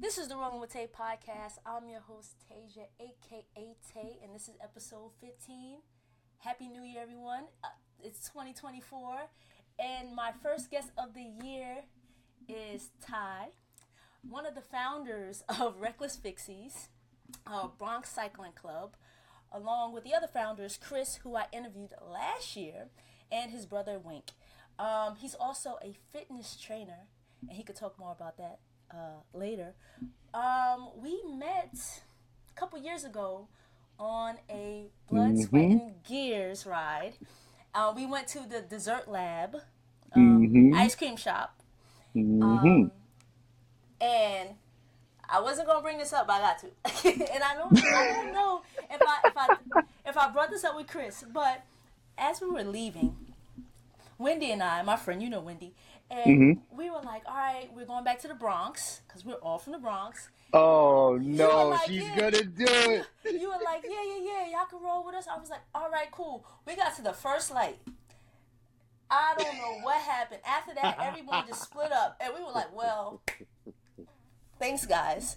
This is the Rolling with Tay podcast. I'm your host, Tasia, aka Tay, and this is episode 15. Happy New Year, everyone. Uh, it's 2024, and my first guest of the year is Ty, one of the founders of Reckless Fixies, uh, Bronx Cycling Club, along with the other founders, Chris, who I interviewed last year, and his brother, Wink. Um, he's also a fitness trainer, and he could talk more about that uh, later. Um, we met a couple years ago on a blood, Mm-hmm. sweat, and gears ride. Uh, we went to the dessert lab, um, Mhm. ice cream shop, hmm um, and I wasn't gonna bring this up, but I got to. and I don't, I don't know if I if I if I brought this up with Chris, but as we were leaving, Wendy and I, my friend, you know Wendy, and Mm-hmm. we were like, all right, we're going back to the Bronx because we're all from the Bronx. Oh no, like, she's yeah. gonna do it. You were like, yeah, yeah, yeah, y'all can roll with us. I was like, all right, cool. We got to the first light. I don't know what happened. After that, everyone just split up, and we were like, well, thanks, guys.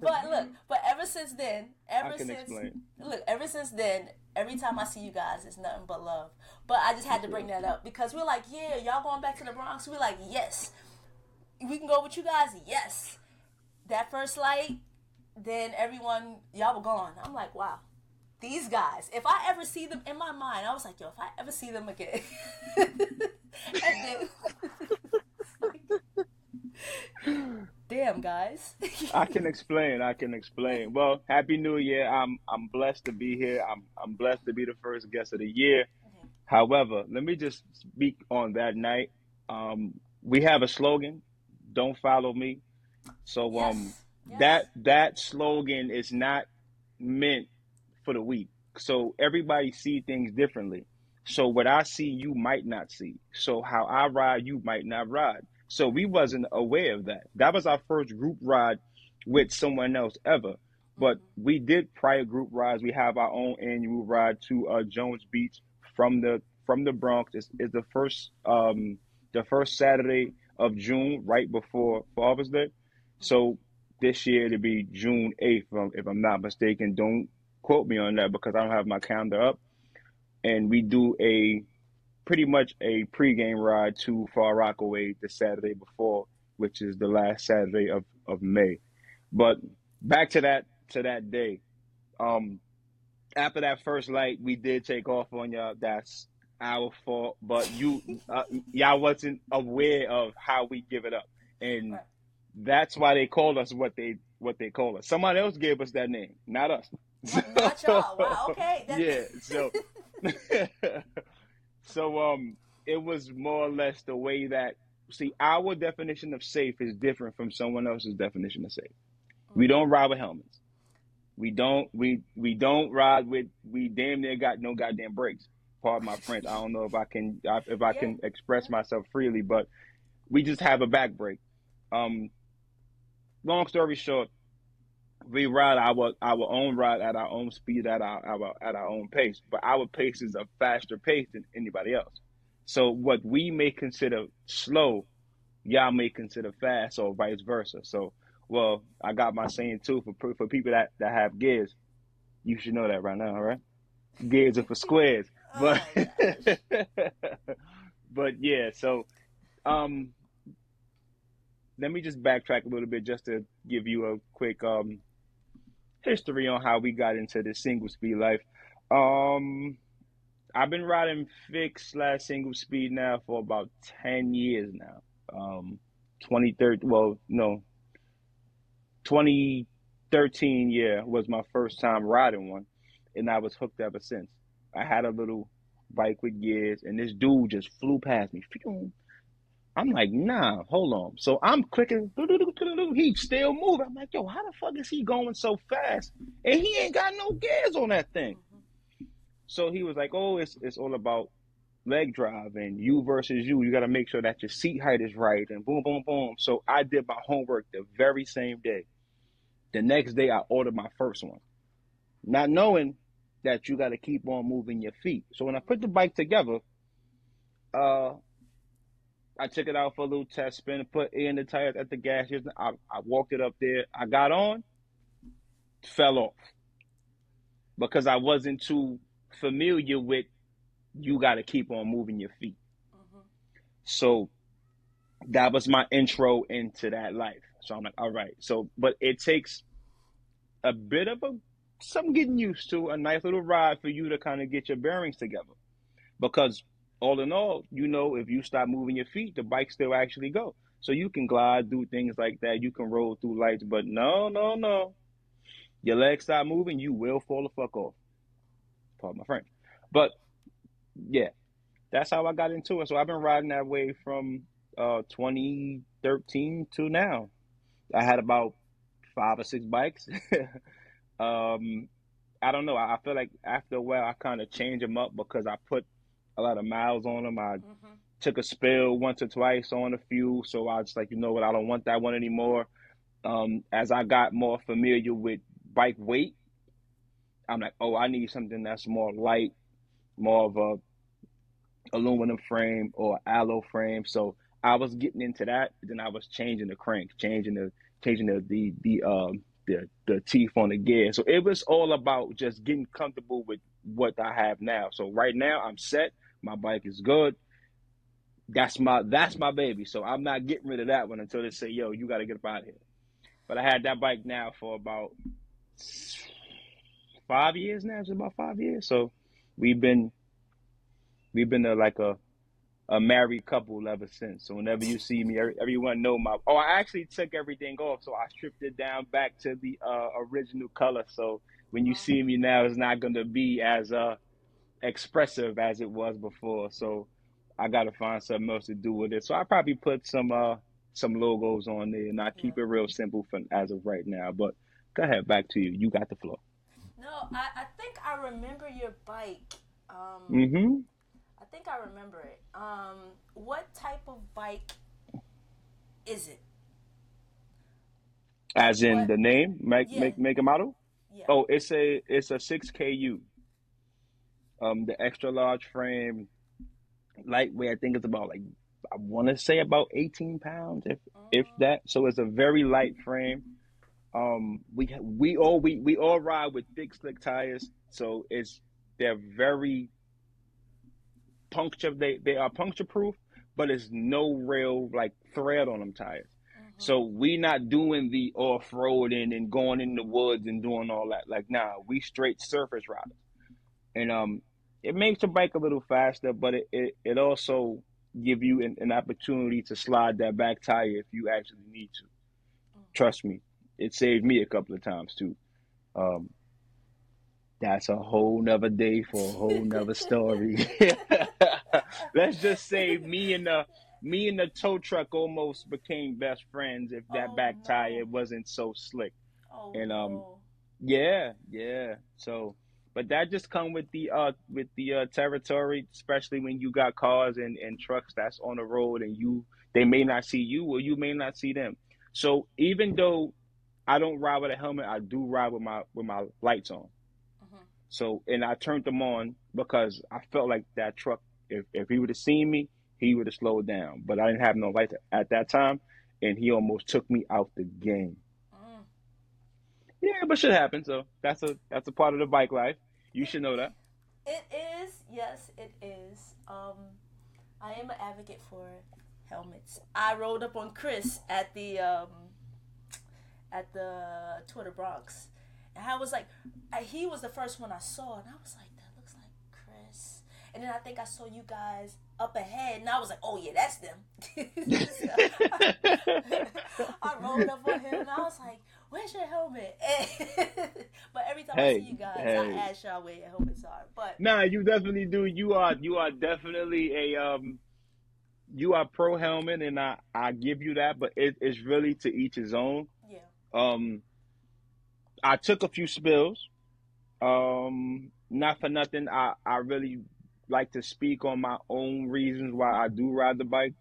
But look, but ever since then, ever since explain. look, ever since then, every time I see you guys, it's nothing but love. But I just had to bring that up because we're like, yeah, y'all going back to the Bronx? We're like, yes, we can go with you guys. Yes, that first light, then everyone, y'all were gone. I'm like, wow. These guys, if I ever see them in my mind, I was like, yo, if I ever see them again. and then, guys. I can explain. I can explain. Well, happy New Year. I'm I'm blessed to be here. I'm I'm blessed to be the first guest of the year. Mhm. However, let me just speak on that night. Um, we have a slogan: "Don't follow me." So um, Yes, yes. that that slogan is not meant for the weak. So everybody see things differently. So what I see, you might not see. So how I ride, you might not ride. So we wasn't aware of that. That was our first group ride with someone else ever. But we did prior group rides. We have our own annual ride to uh, Jones Beach from the from the Bronx. It's, it's the first um, the first Saturday of June, right before Father's Day. So this year it'll be June eighth, if I'm, if I'm not mistaken. Don't quote me on that because I don't have my calendar up. And we do a pretty much a pregame ride to Far Rockaway the Saturday before, which is the last Saturday of, of May. But back to that to that day. Um, after that first light, we did take off on y'all. That's our fault, but you uh, y'all wasn't aware of how we give it up, and that's why they called us what they what they call us. Somebody else gave us that name, not us. Not, not y'all. Wow, okay. That- yeah. So so um, it was more or less the way that see our definition of safe is different from someone else's definition of safe. We don't ride with helmets. We don't we we don't ride with we damn near got no goddamn brakes. Pardon my French. I don't know if I can if I can express myself freely, but we just have a back brake. Um, long story short, we ride our our own ride at our own speed at our, our at our own pace, but our pace is a faster pace than anybody else. So what we may consider slow, y'all may consider fast, or vice versa. So, well, I got my saying too for for people that that have gears. You should know that right now, all right? Gears are for squares, Oh but gosh. but yeah. So, um, let me just backtrack a little bit just to give you a quick um history on how we got into this single speed life. Um, I've been riding fixed slash single speed now for about ten years now. Um, twenty third. Well, no, twenty thirteen. Yeah, was my first time riding one, and I was hooked ever since. I had a little bike with gears, and this dude just flew past me. I'm like, nah, hold on. So I'm clicking, he's still moving. I'm like, yo, how the fuck is he going so fast? And he ain't got no gears on that thing. So he was like, oh, it's it's all about leg drive and you versus you. You got to make sure that your seat height is right and boom, boom, boom. So I did my homework the very same day. The next day, I ordered my first one, not knowing that you got to keep on moving your feet. So when I put the bike together, uh, I took it out for a little test spin, put in the tires at the gas station. I, I walked it up there. I got on, fell off because I wasn't too familiar with you got to keep on moving your feet. Mm-hmm. So that was my intro into that life. So I'm like, all right. So, but it takes a bit of a some getting used to, a nice little ride for you to kind of get your bearings together. Because all in all, you know, if you stop moving your feet, the bike still actually go. So you can glide, do things like that. You can roll through lights, but no, no, no. Your legs stop moving, you will fall the fuck off. Pardon my French. But yeah, that's how I got into it. So I've been riding that way from uh, 2013 to now. I had about five or six bikes. um, I don't know. I feel like after a while, I kind of change them up because I put a lot of miles on them. I Mm-hmm. took a spill once or twice on a few, so I was like, you know what, I don't want that one anymore. Um, as I got more familiar with bike weight, I'm like, oh, I need something that's more light, more of a aluminum frame or alloy frame. So I was getting into that. Then I was changing the crank, changing the changing the the the um the the teeth on the gear. So it was all about just getting comfortable with what I have now. So right now I'm set. My bike is good. That's my that's my baby. So I'm not getting rid of that one until they say, yo, you got to get up out of here. But I had that bike now for about five years now. It's about five years. So we've been we've been a, like a a married couple ever since. So whenever you see me, every, everyone know my. Oh, I actually took everything off, so I stripped it down back to the uh, original color. So when you see me now, it's not gonna be as uh expressive as it was before. So I gotta find something else to do with it. So I probably put some uh some logos on there, and I keep it real simple for as of right now. But go ahead, back to you. You got the floor. No, I, I think I remember your bike. Um, Mm-hmm. I think I remember it. Um, what type of bike is it? As in What? the name, make Yeah. make make a model. Yeah. Oh, it's a it's a 6KU. Um, the extra large frame, lightweight. I think it's about like I want to say about eighteen pounds, if if that. So it's a very light frame. Um, we we all we we all ride with thick slick tires, so it's they're very puncture. They they are puncture proof, but it's no real like thread on them tires. So we not doing the off roading and going in the woods and doing all that. Like, nah, we straight surface riders. And um, it makes the bike a little faster, but it it, it also give you an, an opportunity to slide that back tire if you actually need to. Trust me, it saved me a couple of times too. Um, that's a whole nother day for a whole nother story. Let's just say me and the me and the tow truck almost became best friends if that Oh, back tire wasn't so slick. Oh, and, um, no. Yeah, yeah. So, but that just come with the uh with the uh territory, especially when you got cars and and trucks that's on the road and you they may not see you or you may not see them. So even though I don't ride with a helmet, I do ride with my with my lights on. Mhm. So and I turned them on because I felt like that truck if if he would have seen me, he would have slowed down. But I didn't have no lights at that time and he almost took me out the game. Mm. Yeah, but shit happens. So that's a that's a part of the bike life. You should know that. It is, yes, it is. Um, I am an advocate for helmets. I rolled up on Chris at the um, at the de Bronx, and I was like, he was the first one I saw, and I was like, that looks like Chris. And then I think I saw you guys up ahead, and I was like, oh yeah, that's them. I rolled up on him, and I was like, where's your helmet? but every time I see you guys, hey. I ask y'all where your helmets are. But Nah, you definitely do. You are you are definitely a um you are pro helmet and I I give you that, but it, it's really to each his own. yeah. Um I took a few spills. Um not for nothing. I I really like to speak on my own reasons why I do ride the bike.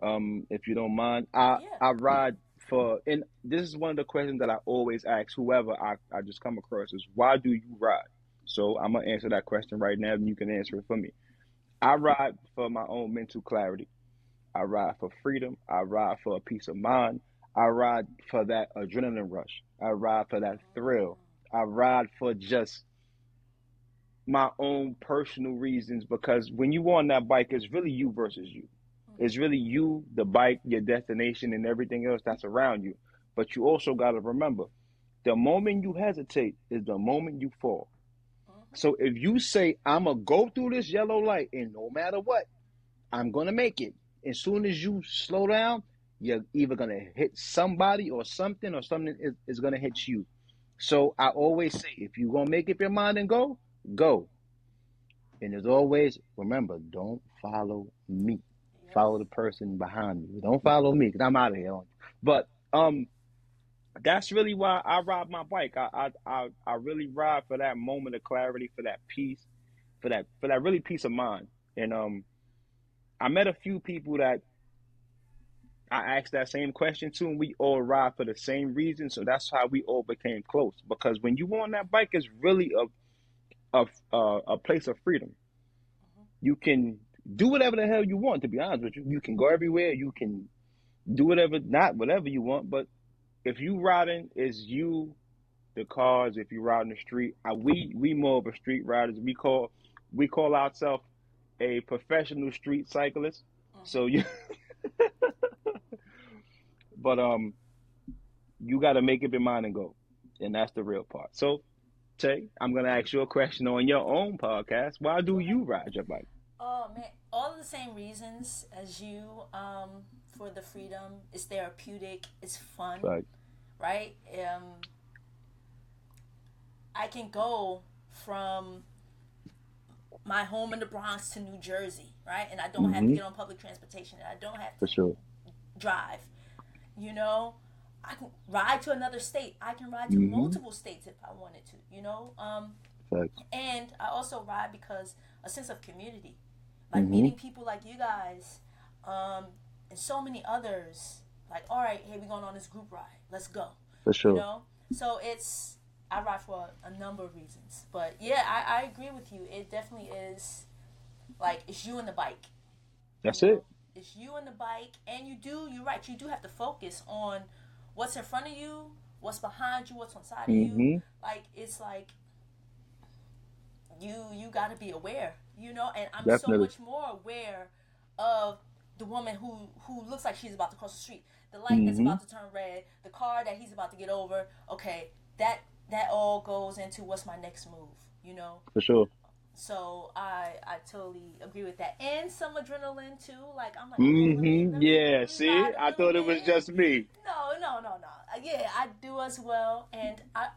Um if you don't mind. I Yeah. I ride for and this is one of the questions that I always ask whoever I, I just come across is why do you ride? So I'm gonna answer that question right now, and you can answer it for me. I ride for my own mental clarity. I ride for freedom. I ride for a peace of mind. I ride for that adrenaline rush. I ride for that thrill. I ride for just my own personal reasons because when you on that bike, it's really you versus you. It's really you, the bike, your destination, and everything else that's around you. But you also got to remember the moment you hesitate is the moment you fall. So if you say, I'm going to go through this yellow light, and no matter what, I'm going to make it. As soon as you slow down, you're either going to hit somebody or something, or something is, is going to hit you. So I always say, if you're going to make up your mind and go, go. And as always, remember, don't follow me. Follow the person behind me. Don't follow me because I'm out of here. But um, that's really why I ride my bike. I, I I I really ride for that moment of clarity, for that peace, for that for that really peace of mind. And um, I met a few people that I asked that same question to, and we all ride for the same reason. So that's how we all became close. Because when you on that bike, it's really a a a, a place of freedom. You can do whatever the hell you want. To be honest with you, you can go everywhere. You can do whatever, not whatever you want, but if you riding, is you, the cars. If you riding the street, I, we we more of a street riders. We call we call ourselves a professional street cyclist. So you, but um, you got to make up your mind and go, and that's the real part. So, Tay, I'm gonna ask you a question on your own podcast. Why do you ride your bike? Oh man, all the same reasons as you. Um, for the freedom. It's therapeutic. It's fun. Right. Right. Um, I can go from my home in the Bronx to New Jersey, right? And I don't mm-hmm. have to mm-hmm. get on public transportation. And I don't have to for sure. drive. You know, I can ride to another state. I can ride to mm-hmm. multiple states if I wanted to. You know, um, and I also ride because a sense of community, like mm-hmm. meeting people like you guys, um, and so many others. Like, all right, hey, we're going on this group ride. Let's go. For sure. You know, so it's I ride for a, a number of reasons, but yeah, I, I agree with you. It definitely is like it's you and the bike. That's you know? it. It's you and the bike, and you do. You're right. You do have to focus on what's in front of you, what's behind you, what's on side mm-hmm. of you. Mm-hmm. Like it's like you you got to be aware, you know. And I'm Definitely. so much more aware of the woman who who looks like she's about to cross the street, the light mm-hmm. that's about to turn red, the car that he's about to get over. Okay, that that all goes into what's my next move, you know. For sure. So I I totally agree with that, and some adrenaline too. Like I'm like, mm-hmm. yeah. See, I thought it was just me. No, no, no, no. Yeah, I do as well, and I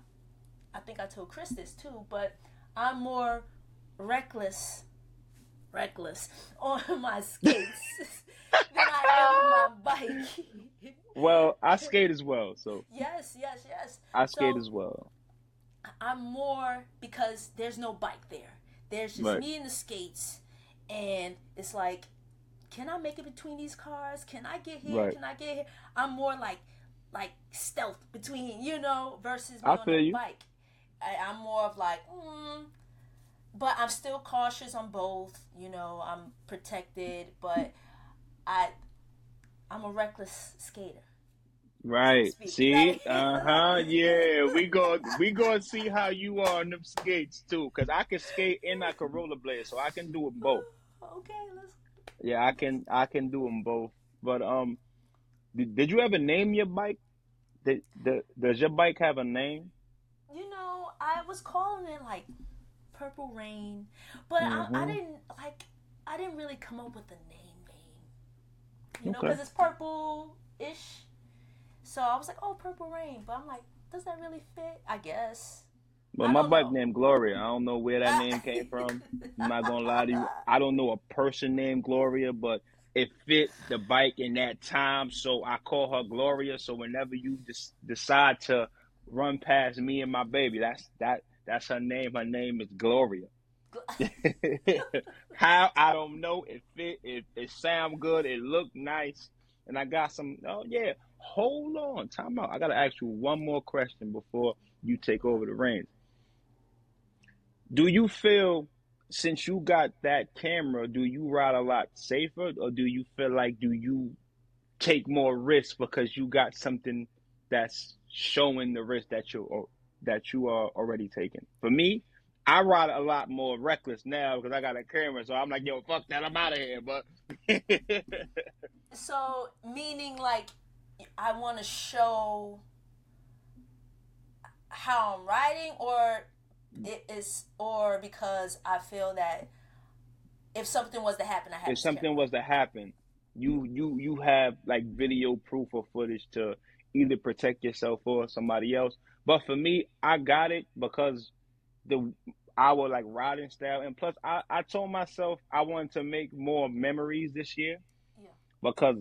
I think I told Chris this too, but I'm more reckless reckless on my skates than I am on my bike. well, I skate as well, so yes, yes, yes. I skate so, as well. I'm more because there's no bike there. There's just right. me and the skates, and it's like, can I make it between these cars? Can I get here? Right. Can I get here? I'm more like, like stealth between you know versus me I on a bike. I, am more of like, mm, but I'm still cautious on both. You know, I'm protected, but I I'm a reckless skater. Right. See? uh huh. Yeah. We go we go and see how you are on them skates too. Cause I can skate and I can rollerblade, so I can do them both. Okay, let's Yeah, I can I can do them both. But um did, did you ever name your bike? Did, did, does your bike have a name? I was calling it like Purple Rain, but mm-hmm. I, I, didn't like. I didn't really come up with a name. Name, you know, because it's purple-ish. So I was like, oh, Purple Rain, but I'm like, does that really fit? I guess. But my bike know. named Gloria. I don't know where that name came from. I'm not gonna lie to you. I don't know a person named Gloria, but it fit the bike in that time, so I call her Gloria. So whenever you decide to run past me and my baby, that's that that's her name. Her name is Gloria. How I don't know. It fit. It it sound good. It looked nice. And I got some. Oh yeah. Hold on. Time out. I gotta ask you one more question before you take over the reins. Do you feel since you got that camera, do you ride a lot safer, or do you feel like do you take more risks because you got something that's showing the risk that you that you are already taking? For me, I ride a lot more reckless now because I got a camera, so I'm like, yo, fuck that, I'm out of here. But so meaning like I want to show how I'm riding, or it is, or because I feel that if something was to happen, I have. If something was to happen, you you you have like video proof or footage to either protect yourself or somebody else. But for me, I got it because the our like riding style, and plus, I I told myself I wanted to make more memories this year. Yeah. Because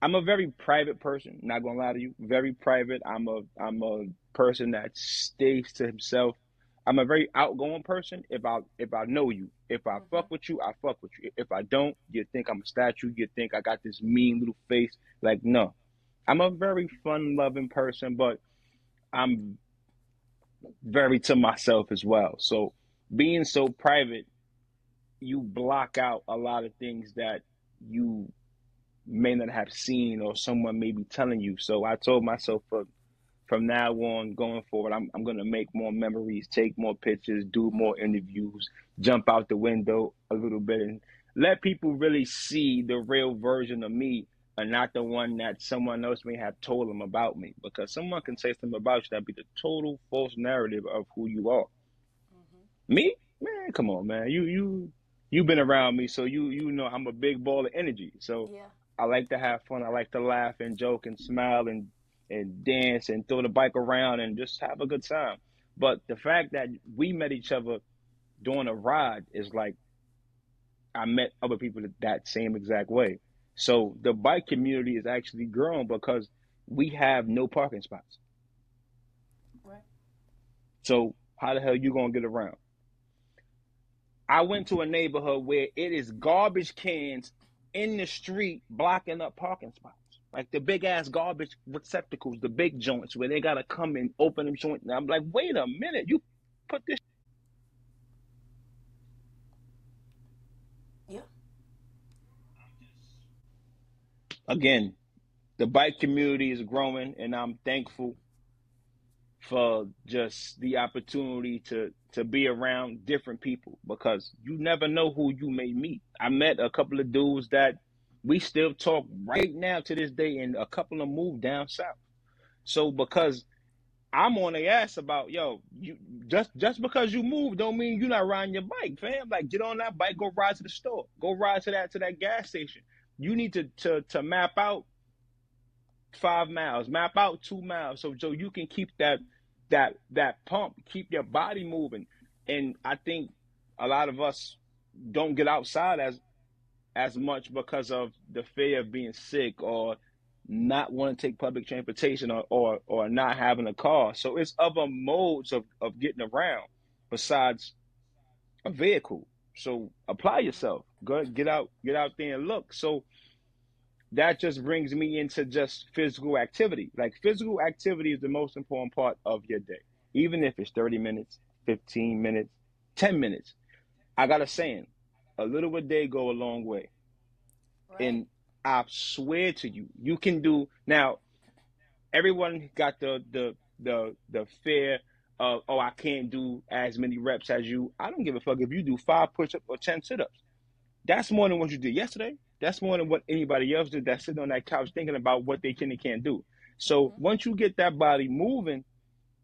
I'm a very private person. Not gonna lie to you, very private. I'm a I'm a person that stays to himself. I'm a very outgoing person. If I if I know you, if I fuck mm-hmm. with you, I fuck with you. If I don't, you think I'm a statue. You think I got this mean little face. Like no, I'm a very fun loving person, but I'm very to myself as well. So being so private, you block out a lot of things that you may not have seen or someone may be telling you. So I told myself for from now on going forward, I'm, I'm going to make more memories, take more pictures, do more interviews, jump out the window a little bit, and let people really see the real version of me and not the one that someone else may have told them about me. Because someone can say something about you that be the total false narrative of who you are. Mm-hmm. Me, man, come on, man. You you you've been around me, so you you know I'm a big ball of energy. So yeah. I like to have fun. I like to laugh and joke and smile and and dance and throw the bike around and just have a good time. But the fact that we met each other during a ride is like I met other people that same exact way. So the bike community is actually growing because we have no parking spots. Right. So how the hell you gonna get around? I went to a neighborhood where it is garbage cans in the street blocking up parking spots. Like the big ass garbage receptacles, the big joints where they gotta come and open them joints. And I'm like, wait a minute, you put this. Again, the bike community is growing, and I'm thankful for just the opportunity to to be around different people because you never know who you may meet. I met a couple of dudes that we still talk right now to this day, and a couple of moved down south. So because I'm on the ass about yo, you just just because you move don't mean you're not riding your bike, fam. Like get on that bike, go ride to the store, go ride to that to that gas station. You need to to to map out five miles, map out two miles, so so you can keep that that that pump, keep your body moving. And I think a lot of us don't get outside as as much because of the fear of being sick or not wanting to take public transportation or, or, or not having a car. So it's other modes of, of getting around besides a vehicle. So apply yourself. Go get out, get out there and look. So that just brings me into just physical activity. Like physical activity is the most important part of your day. Even if it's 30 minutes, 15 minutes, 10 minutes. I got a saying, a little a day go a long way. Right. And I swear to you, you can do now. Everyone got the the the the fear of oh I can't do as many reps as you. I don't give a fuck if you do five push ups or ten sit ups. That's more than what you did yesterday. That's more than what anybody else did that's sitting on that couch thinking about what they can and can't do. So mm-hmm. once you get that body moving,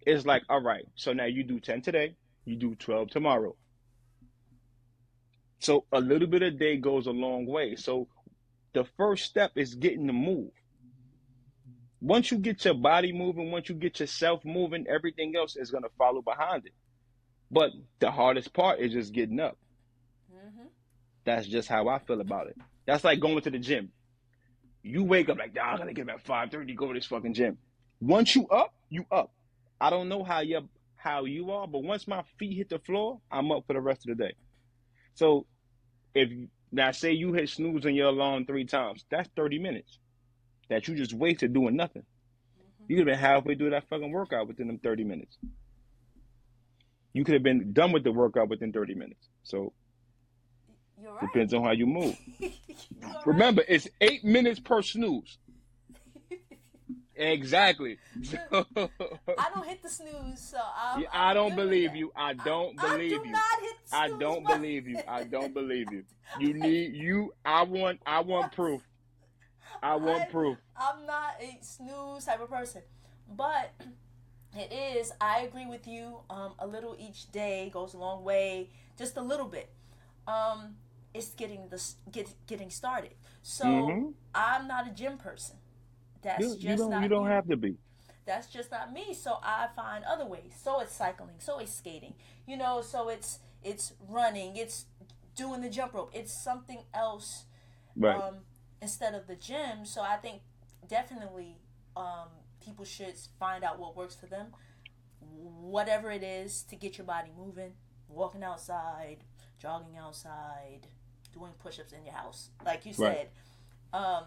it's like, all right, so now you do 10 today, you do 12 tomorrow. So a little bit a day goes a long way. So the first step is getting to move. Once you get your body moving, once you get yourself moving, everything else is going to follow behind it. But the hardest part is just getting up. Mm-hmm. That's just how I feel about it. That's like going to the gym. You wake up like, nah, I gotta get up at five thirty to go to this fucking gym. Once you up, you up. I don't know how you how you are, but once my feet hit the floor, I'm up for the rest of the day. So if now say you hit snooze on your alarm three times, that's 30 minutes that you just wasted doing nothing. Mm-hmm. You could have been halfway through that fucking workout within them 30 minutes. You could have been done with the workout within 30 minutes. So right. Depends on how you move. You're right. Remember, it's eight minutes per snooze. Exactly. I don't hit the snooze, so I'm, Yeah, I don't believe you. I don't I, believe I do you. not hit the I don't believe you. I don't believe you. You need you. I want. I want proof. I want I- proof. I'm not a snooze type of person, but it is. I agree with you. Um, a little each day goes a long way. Just a little bit. Um, it's getting the get getting started. So Mhm. I'm not a gym person. That's You, just you don't. not You don't you. have to be. that's just not me so i find other ways so it's cycling so it's skating you know so it's it's running it's doing the jump rope it's something else Right. um, instead of the gym so i think definitely um, people should find out what works for them whatever it is to get your body moving walking outside jogging outside doing push-ups in your house like you said Right. um,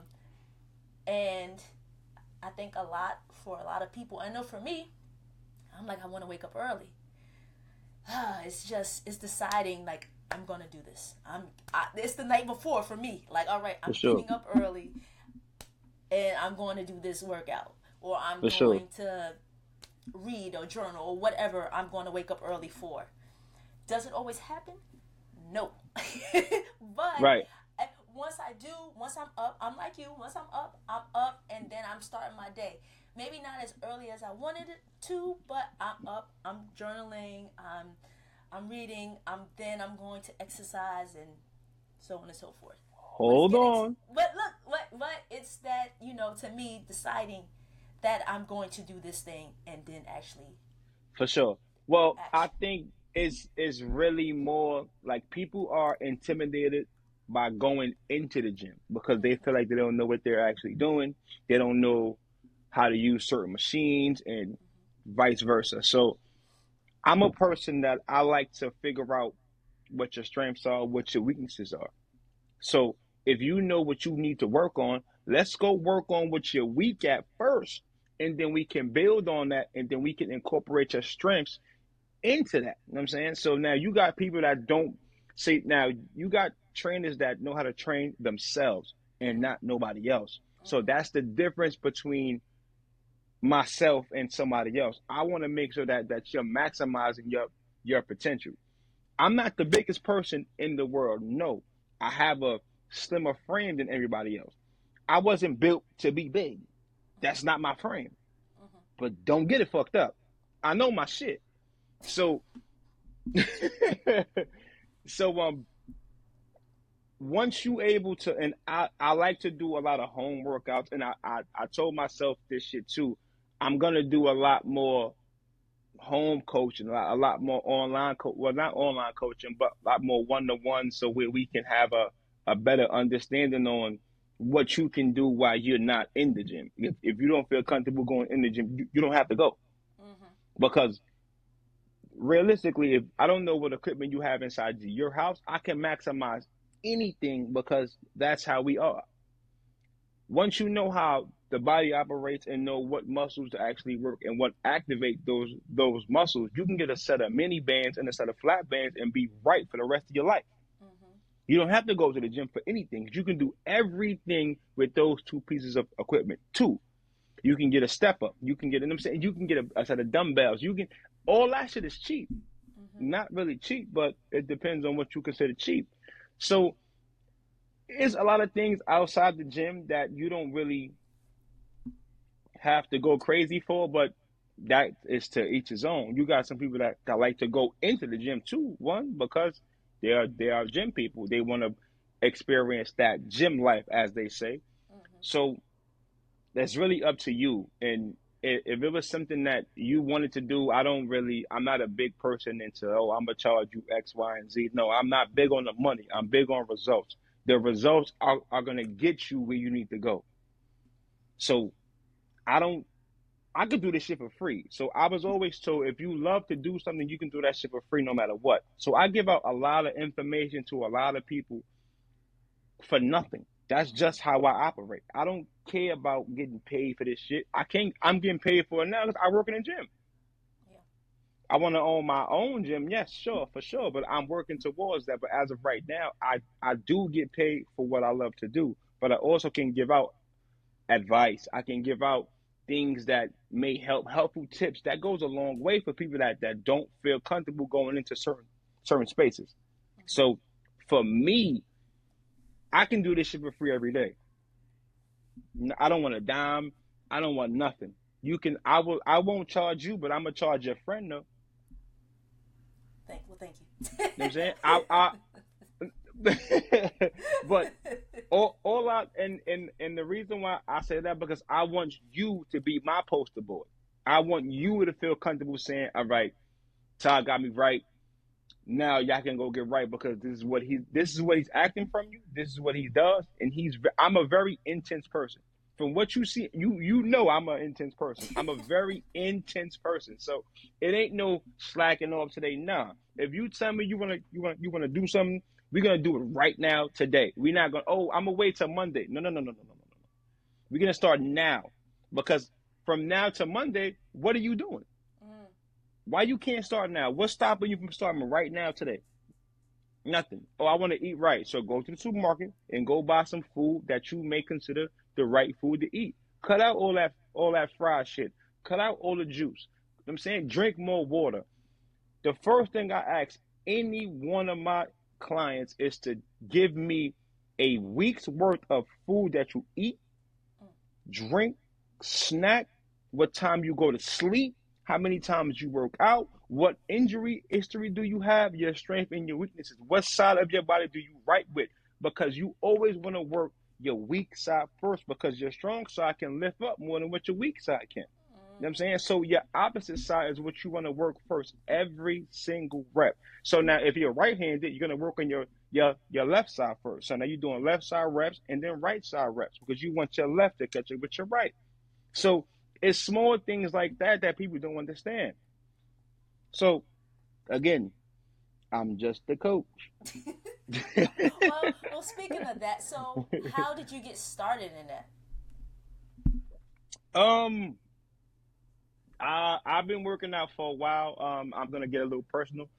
and I think a lot for a lot of people. I know for me, I'm like I want to wake up early. it's just it's deciding like I'm gonna do this. I'm I, it's the night before for me. Like all right, I'm sure. getting up early, and I'm going to do this workout, or I'm For going sure. to read or journal or whatever I'm going to wake up early for. Does it always happen? No, but Right. Eh, once I do, once I'm up, I'm like you. Once I'm up, I'm up, and then I'm starting my day. Maybe not as early as I wanted it to, but I'm up. I'm journaling. I'm, I'm reading. I'm then I'm going to exercise and so on and so forth. Hold on. getting- But look, what what it's that you know to me deciding that I'm going to do this thing and then actually For sure. Well, I think it's it's really more like people are intimidated by going into the gym because they feel like they don't know what they're actually doing. They don't know how to use certain machines and vice versa. So I'm a person that I like to figure out what your strengths are, what your weaknesses are. So if you know what you need to work on, let's go work on what you're weak at first. And then we can build on that and then we can incorporate your strengths into that. You know what I'm saying? So now you got people that don't say now you got trainers that know how to train themselves and not nobody else. So that's the difference between myself and somebody else. I want to make sure that that you're maximizing your your potential. I'm not the biggest person in the world. No. I have a slimmer frame than everybody else. I wasn't built to be big. That's not my frame. Mm-hmm. But don't get it fucked up. I know my shit. So so um once you able to and I, I like to do a lot of home workouts and I, I, I told myself this shit too. I'm gonna do a lot more home coaching, a lot, a lot more online co- well not online coaching, but a lot more one to one so where we can have a, a better understanding on what you can do while you're not in the gym. If, if you don't feel comfortable going in the gym, you, you don't have to go. Because realistically, if I don't know what equipment you have inside your house, I can maximize anything because that's how we are. Once you know how the body operates and know what muscles to actually work and what activate those those muscles, you can get a set of mini bands and a set of flat bands and be right for the rest of your life. Mm-hmm. You don't have to go to the gym for anything. You can do everything with those two pieces of equipment. Two, you can get a step up. You can get, you know I'm saying, you can get a, a set of dumbbells. You can, all that shit is cheap. Mm-hmm. Not really cheap, but it depends on what you consider cheap. So, it's a lot of things outside the gym that you don't really have to go crazy for, but that is to each his own. You got some people that, that like to go into the gym too. One, because they are they are gym people. They want to experience that gym life, as they say. Mm-hmm. So that's really up to you. And if it was something that you wanted to do, I don't really. I'm not a big person into oh, I'm gonna charge you X, Y, and Z. No, I'm not big on the money. I'm big on results. The results are, are gonna get you where you need to go. So I don't. I could do this shit for free. So I was always told if you love to do something, you can do that shit for free no matter what. So I give out a lot of information to a lot of people for nothing. That's just how I operate. I don't care about getting paid for this shit. I can't. I'm getting paid for it now because I work in a gym. Yeah. I want to own my own gym. Yes, sure, for sure. But I'm working towards that. But as of right now, I, I do get paid for what I love to do. But I also can give out advice. I can give out things that may help, helpful tips. That goes a long way for people that, that don't feel comfortable going into certain certain spaces. So for me, I can do this shit for free every day. I don't want a dime. I don't want nothing. You can. I will. I won't charge you, but I'm gonna charge your friend though. Thank. Well, thank you. you know what I'm saying? I. I but all, all out and, and and the reason why I say that because I want you to be my poster boy. I want you to feel comfortable saying, "All right, Todd got me right now y'all can go get right because this is what he this is what he's acting from you. This is what he does, and he's I'm a very intense person. From what you see, you you know I'm an intense person. I'm a very intense person. So it ain't no slacking off today. Nah, if you tell me you wanna you want you wanna do something, we're gonna do it right now today. We're not gonna oh I'm gonna wait till Monday. No no no no no no no. We're gonna start now because from now to Monday, what are you doing? Why you can't start now? What's stopping you from starting right now today? Nothing. Oh, I want to eat right. So go to the supermarket and go buy some food that you may consider the right food to eat. Cut out all that all that fried shit. Cut out all the juice. I'm saying drink more water. The first thing I ask any one of my clients is to give me a week's worth of food that you eat, drink, snack, what time you go to sleep, how many times you work out, what injury history do you have, your strength and your weaknesses, what side of your body do you right with? Because you always want to work your weak side first because your strong side can lift up more than what your weak side can. You know what I'm saying? So your opposite side is what you want to work first every single rep. So now if you're right handed, you're gonna work on your your your left side first. So now you're doing left side reps and then right side reps because you want your left to catch up with your right. So it's small things like that that people don't understand. So, again, I'm just the coach. well, well, speaking of that, so how did you get started in that? Um, I I've been working out for a while. Um, I'm gonna get a little personal.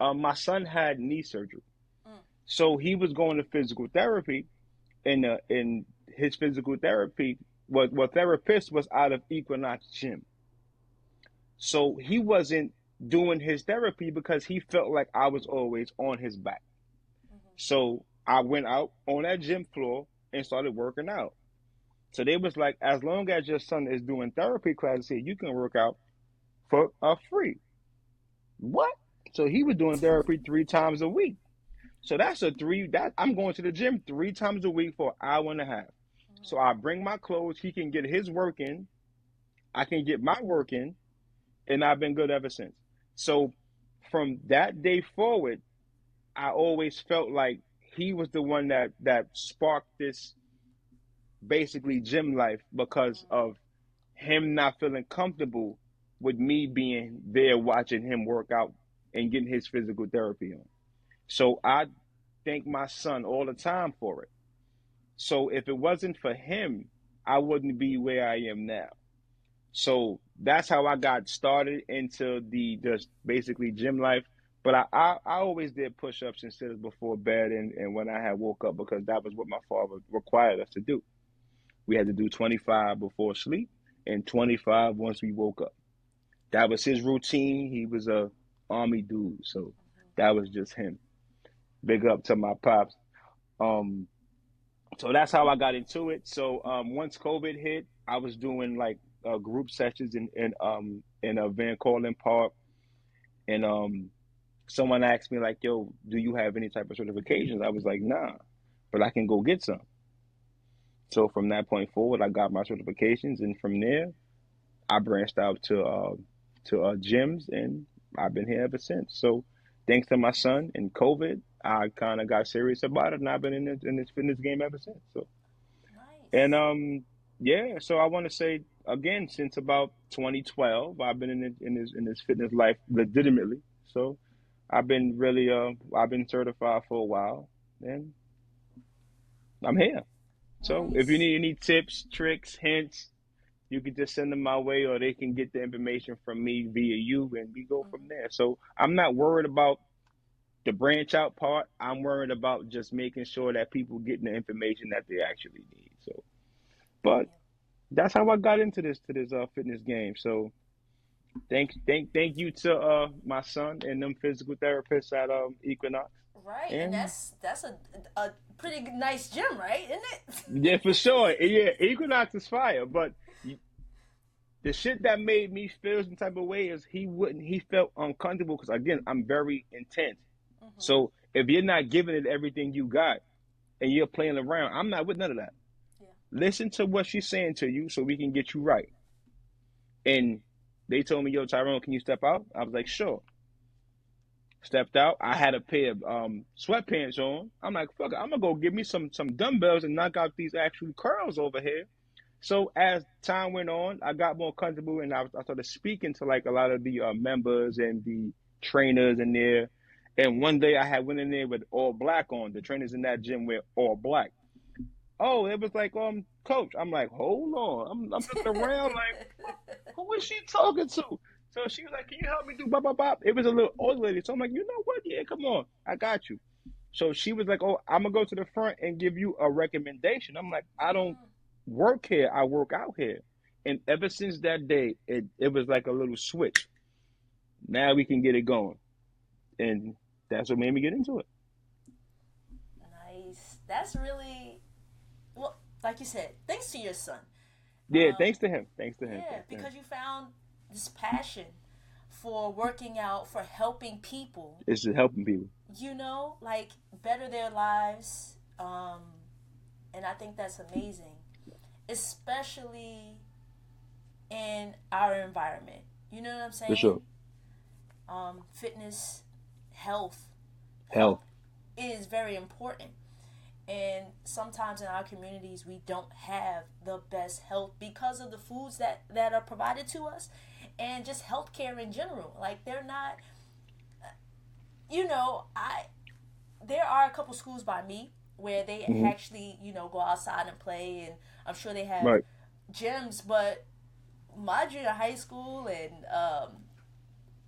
Um, my son had knee surgery, mm. so he was going to physical therapy, and uh, in his physical therapy, what what therapist was out of Equinox Gym. So he wasn't doing his therapy because he felt like I was always on his back. Mm-hmm. So I went out on that gym floor and started working out. So they was like, as long as your son is doing therapy classes here, you can work out for a free. What? So he was doing therapy three times a week. So that's a three that I'm going to the gym three times a week for an hour and a half. So I bring my clothes. He can get his work in. I can get my work in, and I've been good ever since. So from that day forward, I always felt like he was the one that that sparked this basically gym life because of him not feeling comfortable with me being there watching him work out and getting his physical therapy on. So I thank my son all the time for it. So if it wasn't for him, I wouldn't be where I am now. So that's how I got started into the just basically gym life. But I, I, I always did push ups and sit ups before bed and, and when I had woke up because that was what my father required us to do. We had to do 25 before sleep and 25 once we woke up. That was his routine. He was a army dude, so that was just him. Big up to my pops. Um, so that's how I got into it. So um, once COVID hit, I was doing like uh, group sessions in in um in a Van Cortlandt Park, and um someone asked me like, "Yo, do you have any type of certifications?" I was like, "Nah, but I can go get some." So from that point forward, I got my certifications, and from there, I branched out to uh, to uh, gyms, and I've been here ever since. So thanks to my son and COVID, I kind of got serious about it, and I've been in this, in this fitness game ever since. So, nice. and um, yeah. So I want to say again, since about 2012, I've been in this, in this in this fitness life legitimately. So, I've been really uh, I've been certified for a while, and I'm here. So, nice. if you need any tips, tricks, hints, you can just send them my way, or they can get the information from me via you, and we go from there. So I'm not worried about the branch out part. I'm worried about just making sure that people getting the information that they actually need. So, but that's how I got into this to this uh fitness game. So thank thank thank you to uh my son and them physical therapists at um Equinox. Right, and, and that's that's a a pretty nice gym, right? Isn't it? yeah, for sure. Yeah, Equinox is fire, but the shit that made me feel some type of way is he wouldn't he felt uncomfortable because again I'm very intense. Mm-hmm. So if you're not giving it everything you got and you're playing around, I'm not with none of that. Listen to what she's saying to you so we can get you right. And they told me, yo, Tyrone, can you step out? I was like, sure. Stepped out. I had a pair of um, sweatpants on. I'm like, fuck it, I'm gonna go get me some some dumbbells and knock out these actual curls over here. So as time went on, I got more comfortable and I, I started speaking to like a lot of the uh, members and the trainers in there. And one day I had went in there with all black on. The trainers in that gym wear all black oh, it was like, um, coach. I'm like, hold on. I'm, I'm looking around like, who is she talking to? So she was like, can you help me do bop, bop, bop? It was a little old lady. So I'm like, you know what? Yeah, come on. I got you. So she was like, oh, I'm going to go to the front and give you a recommendation. I'm like, I don't work here. I work out here. And ever since that day, it, it was like a little switch. Now we can get it going. And that's what made me get into it. Nice. That's really well, like you said, thanks to your son. Yeah, um, thanks to him. Thanks to him. Yeah, because you found this passion for working out, for helping people. It's just helping people. You know, like better their lives. Um, and I think that's amazing, especially in our environment. You know what I'm saying? For sure. Um, fitness, health, health is very important. And sometimes in our communities, we don't have the best health because of the foods that, that are provided to us and just healthcare in general. Like, they're not, you know, I, there are a couple schools by me where they mm-hmm. actually, you know, go outside and play, and I'm sure they have right. gyms, but my junior high school and um,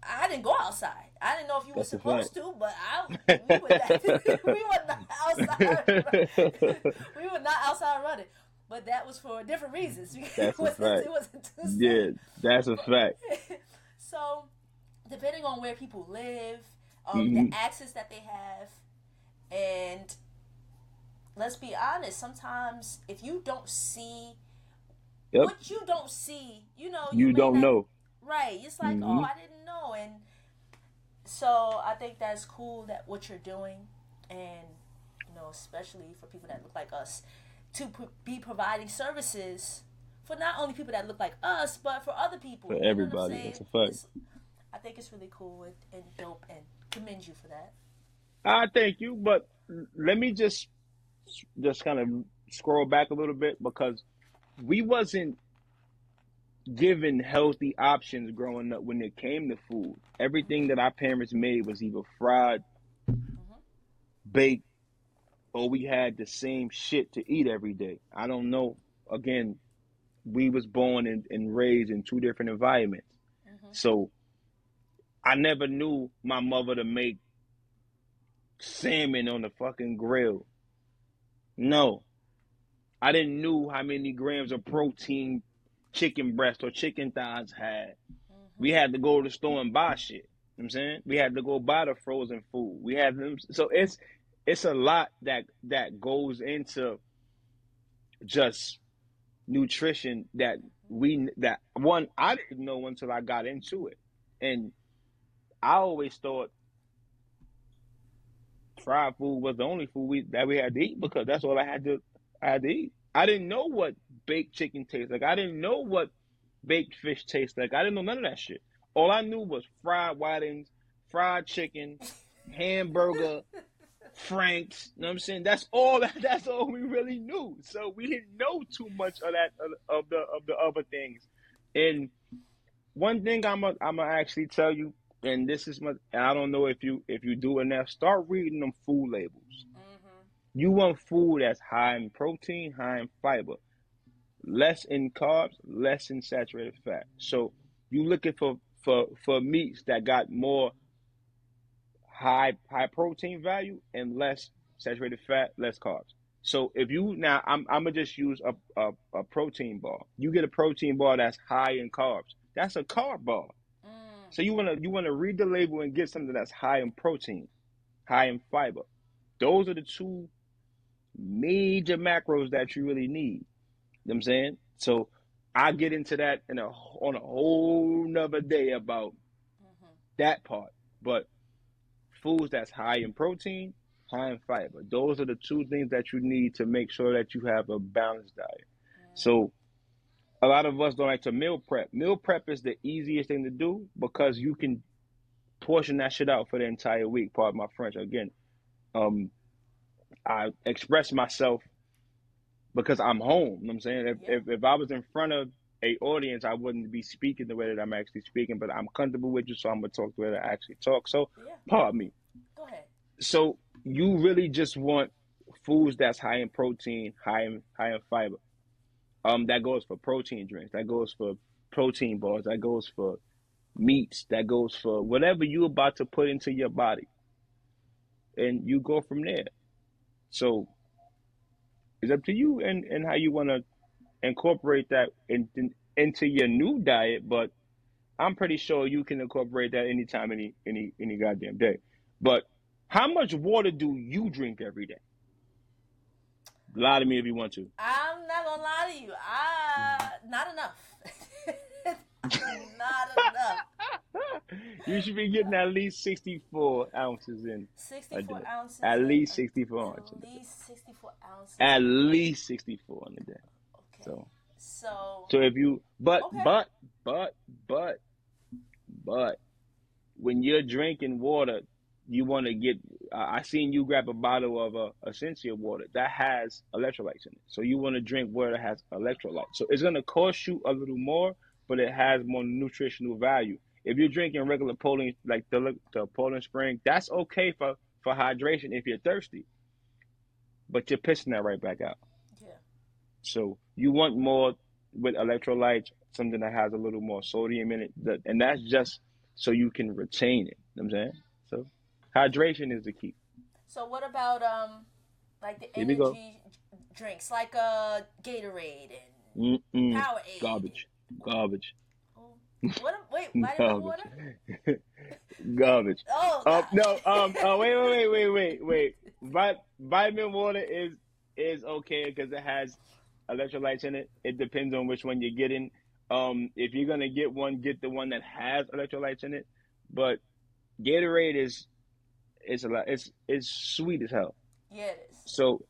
I didn't go outside. I didn't know if you were supposed to, but I we were, not, we were not outside. we were not outside running, but that was for different reasons. That's it, wasn't, a fact. it wasn't too Yeah, that's a fact. so, depending on where people live, um, mm-hmm. the access that they have, and let's be honest, sometimes if you don't see yep. what you don't see, you know, you, you don't not, know. Right. It's like, oh, mm-hmm. oh, I didn't know, and so I think that's cool that what you're doing, and you know, especially for people that look like us, to be providing services for not only people that look like us, but for other people. For everybody, that's a fact. It's, I think it's really cool and, and dope, and commend you for that. I thank you, but let me just just kind of scroll back a little bit because we wasn't given healthy options growing up when it came to food. Everything that our parents made was either fried, mm-hmm. baked, or we had the same shit to eat every day. I don't know. Again, we was born and, and raised in two different environments. Mm-hmm. So I never knew my mother to make salmon on the fucking grill. No. I didn't know how many grams of protein chicken breast or chicken thighs had. Mm-hmm. We had to go to the store and buy shit. You know I'm saying we had to go buy the frozen food. We had them, so it's it's a lot that that goes into just nutrition that we that one I didn't know until I got into it, and I always thought fried food was the only food we, that we had to eat because that's all I had to I had to eat. I didn't know what baked chicken tastes like. I didn't know what baked fish tastes like. I didn't know none of that shit. All I knew was fried whitings, fried chicken, hamburger, Franks. You know what I'm saying? That's all. That, that's all we really knew. So we didn't know too much of that of the of the other things. And one thing I'm a, I'm gonna actually tell you, and this is my. I don't know if you if you do enough. Start reading them food labels. You want food that's high in protein, high in fiber less in carbs, less in saturated fat. So you looking for for for meats that got more high high protein value and less saturated fat, less carbs. So if you now, I'm I'm gonna just use a, a a protein bar. You get a protein bar that's high in carbs. That's a carb bar. Mm. So you wanna you wanna read the label and get something that's high in protein, high in fiber. Those are the two major macros that you really need. You know what I'm saying? So I get into that in a on a whole nother day about hmm that part. But foods that's high in protein, high in fiber. Those are the two things that you need to make sure that you have a balanced diet. So a lot of us don't like to meal prep. Meal prep is the easiest thing to do because you can portion that shit out for the entire week. Part of my French. Again, um, I express myself because I'm home. You know what I'm saying? If, Yeah. if if I was in front of a audience, I wouldn't be speaking the way that I'm actually speaking. But I'm comfortable with you, so I'm gonna talk the way that I actually talk. So, Yeah. pardon me. Go ahead. So you really just want foods that's high in protein, high in high in fiber. Um, that goes for protein drinks. That goes for protein bars. That goes for meats. That goes for whatever you about to put into your body, and you go from there. So it's up to you and and how you want to incorporate that in, in, into your new diet. But I'm pretty sure you can incorporate that anytime, any any any goddamn day. But how much water do you drink every day? Lie to me if you want to. I'm not gonna lie to you. I not enough. not enough. You should be getting at least 64 ounces in. Sixty-four day. ounces. At least 64 ounces. At least sixty-four ounces. At least 64 in a day. okay. So, So. so if you, but, Okay. but, but, but, but, when you're drinking water, you want to get. Uh, I seen you grab a bottle of a uh, Essentia water that has electrolytes in it. So you want to drink water that has electrolytes. So it's gonna cost you a little more, but it has more nutritional value. If you're drinking regular Poland, like the the Poland Spring, that's okay for for hydration if you're thirsty. But you're pissing that right back out. yeah. So you want more with electrolytes, something that has a little more sodium in it, that, and that's just so you can retain it. You know what I'm saying? So hydration is the key. So what about um, like the Here energy drinks, like uh Gatorade and Mm-mm. Powerade? Garbage, garbage, What? Wait, vitamin water? garbage. Oh. Um, no, um, uh, wait, wait, wait, wait, wait, wait. Vi- vitamin water is is okay because it has electrolytes in it. It depends on which one you're getting. Um, if you're gonna get one, get the one that has electrolytes in it. But Gatorade is it's a lot. It's it's sweet as hell. Yeah, it is. So,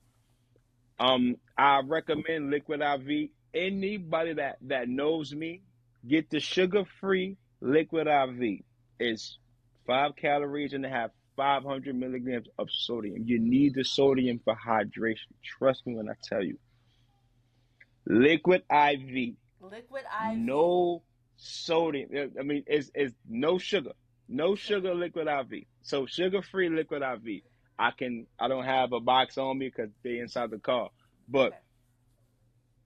um, I recommend Liquid IV. Anybody that that knows me, get the sugar free Liquid IV. It's five calories and they have 500 milligrams of sodium. You need the sodium for hydration. Trust me when I tell you. Liquid IV, Liquid IV. no sodium. I mean, it's, it's no sugar, no sugar liquid IV. So sugar free liquid IV. I can, I don't have a box on me because they're inside the car, but Okay.